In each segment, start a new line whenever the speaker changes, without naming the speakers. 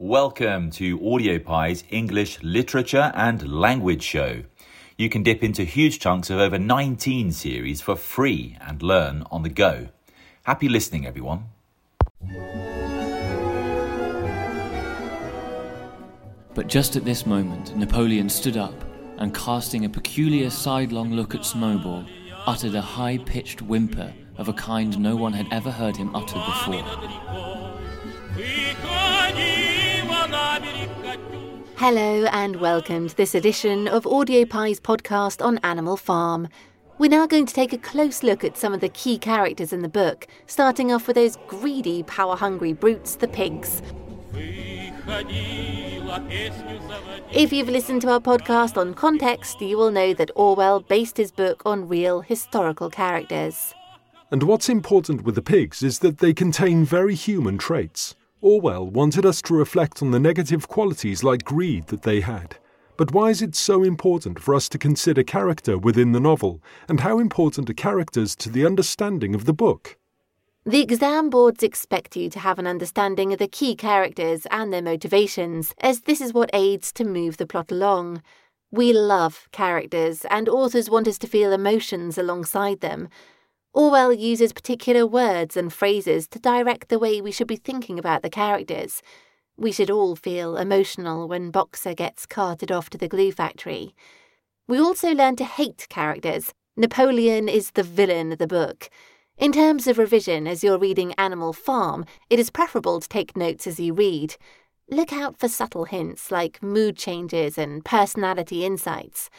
Welcome to Audiopi's English Literature and Language Show. You can dip into huge chunks of over 19 series for free and learn on the go. Happy listening, everyone.
But just at this moment, Napoleon stood up and, casting a peculiar sidelong look at Snowball, uttered a high pitched whimper of a kind no one had ever heard him utter before.
Hello and welcome to this edition of Audiopi's podcast on Animal Farm. We're now going to take a close look at some of the key characters in the book, starting off with those greedy, power hungry brutes, the pigs. If you've listened to our podcast on context, you will know that Orwell based his book on real historical characters.
And what's important with the pigs is that they contain very human traits. Orwell wanted us to reflect on the negative qualities like greed that they had. But why is it so important for us to consider character within the novel, and how important are characters to the understanding of the book?
The exam boards expect you to have an understanding of the key characters and their motivations, as this is what aids to move the plot along. We love characters, and authors want us to feel emotions alongside them. Orwell uses particular words and phrases to direct the way we should be thinking about the characters. We should all feel emotional when Boxer gets carted off to the glue factory. We also learn to hate characters. Napoleon is the villain of the book. In terms of revision, as you're reading Animal Farm, it is preferable to take notes as you read. Look out for subtle hints like mood changes and personality insights.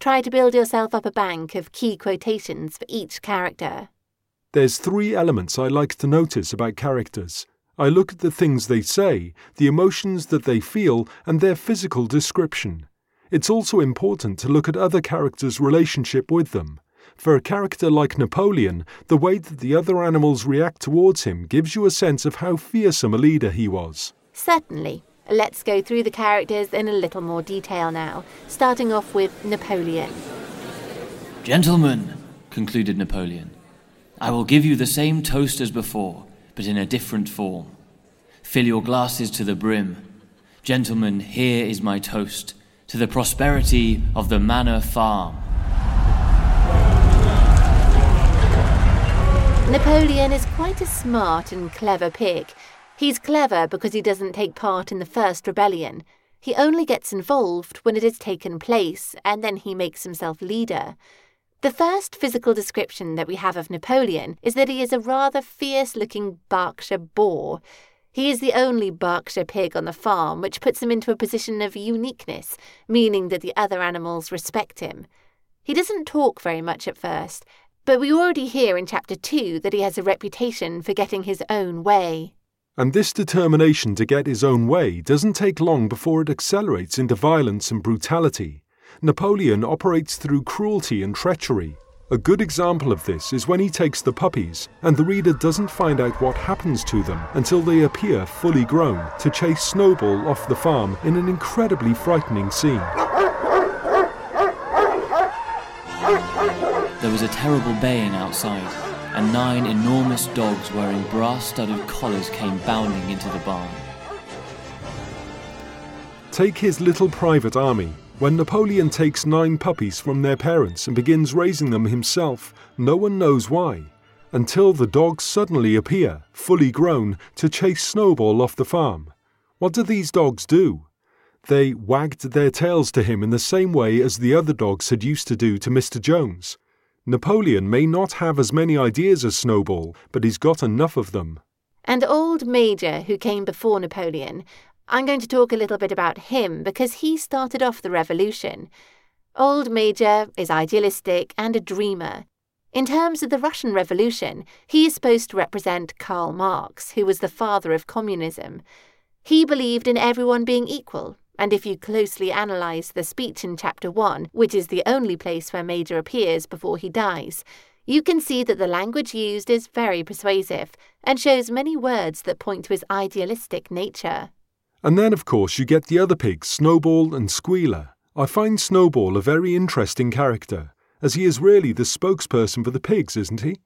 Try to build yourself up a bank of key quotations for each character.
There's three elements I like to notice about characters. I look at the things they say, the emotions that they feel, and their physical description. It's also important to look at other characters' relationship with them. For a character like Napoleon, the way that the other animals react towards him gives you a sense of how fearsome a leader he was.
Certainly. Let's go through the characters in a little more detail now, starting off with Napoleon.
Gentlemen, concluded Napoleon, I will give you the same toast as before, but in a different form. Fill your glasses to the brim. Gentlemen, here is my toast to the prosperity of the Manor Farm.
Napoleon is quite a smart and clever pig, He's clever because he doesn't take part in the first rebellion. He only gets involved when it has taken place, and then he makes himself leader. The first physical description that we have of Napoleon is that he is a rather fierce looking Berkshire boar. He is the only Berkshire pig on the farm, which puts him into a position of uniqueness, meaning that the other animals respect him. He doesn't talk very much at first, but we already hear in chapter 2 that he has a reputation for getting his own way.
And this determination to get his own way doesn't take long before it accelerates into violence and brutality. Napoleon operates through cruelty and treachery. A good example of this is when he takes the puppies, and the reader doesn't find out what happens to them until they appear fully grown to chase Snowball off the farm in an incredibly frightening scene.
There was a terrible baying outside and nine enormous dogs wearing brass studded collars came bounding into the barn.
Take his little private army. When Napoleon takes nine puppies from their parents and begins raising them himself, no one knows why, until the dogs suddenly appear, fully grown, to chase Snowball off the farm. What do these dogs do? They wagged their tails to him in the same way as the other dogs had used to do to Mr. Jones. Napoleon may not have as many ideas as Snowball, but he's got enough of them.
And old Major, who came before Napoleon, I'm going to talk a little bit about him because he started off the revolution. Old Major is idealistic and a dreamer. In terms of the Russian Revolution, he is supposed to represent Karl Marx, who was the father of communism. He believed in everyone being equal, and if you closely analyse the speech in Chapter 1, which is the only place where Major appears before he dies, you can see that the language used is very persuasive and shows many words that point to his idealistic nature.
And then, of course, you get the other pigs, Snowball and Squealer. I find Snowball a very interesting character, as he is really the spokesperson for the pigs, isn't he?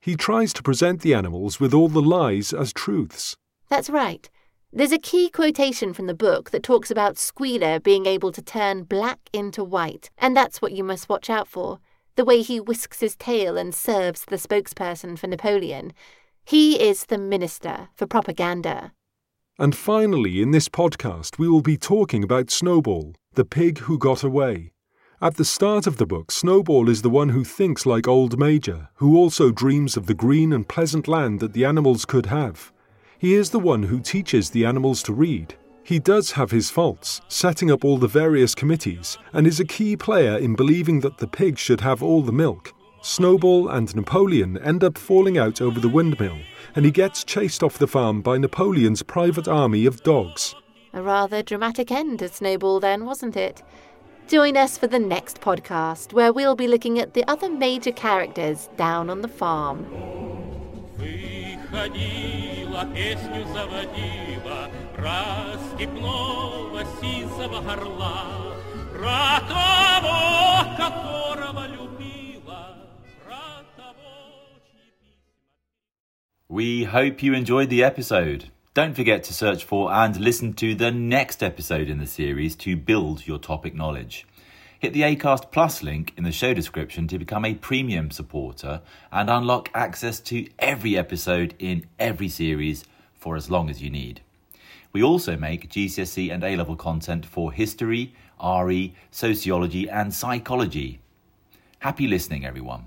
He tries to present the animals with all the lies as truths.
That's right. There's a key quotation from the book that talks about Squealer being able to turn black into white, and that's what you must watch out for the way he whisks his tail and serves the spokesperson for Napoleon. He is the minister for propaganda.
And finally, in this podcast, we will be talking about Snowball, the pig who got away. At the start of the book, Snowball is the one who thinks like Old Major, who also dreams of the green and pleasant land that the animals could have. He is the one who teaches the animals to read. He does have his faults, setting up all the various committees, and is a key player in believing that the pig should have all the milk. Snowball and Napoleon end up falling out over the windmill, and he gets chased off the farm by Napoleon's private army of dogs.
A rather dramatic end to Snowball, then, wasn't it? Join us for the next podcast, where we'll be looking at the other major characters down on the farm. ходила, песню заводила Про степного сизого горла, Про того, которого любила, Про того,
We hope you enjoyed the episode. Don't forget to search for and listen to the next episode in the series to build your topic knowledge. Hit the ACAST Plus link in the show description to become a premium supporter and unlock access to every episode in every series for as long as you need. We also make GCSE and A level content for history, RE, sociology, and psychology. Happy listening, everyone.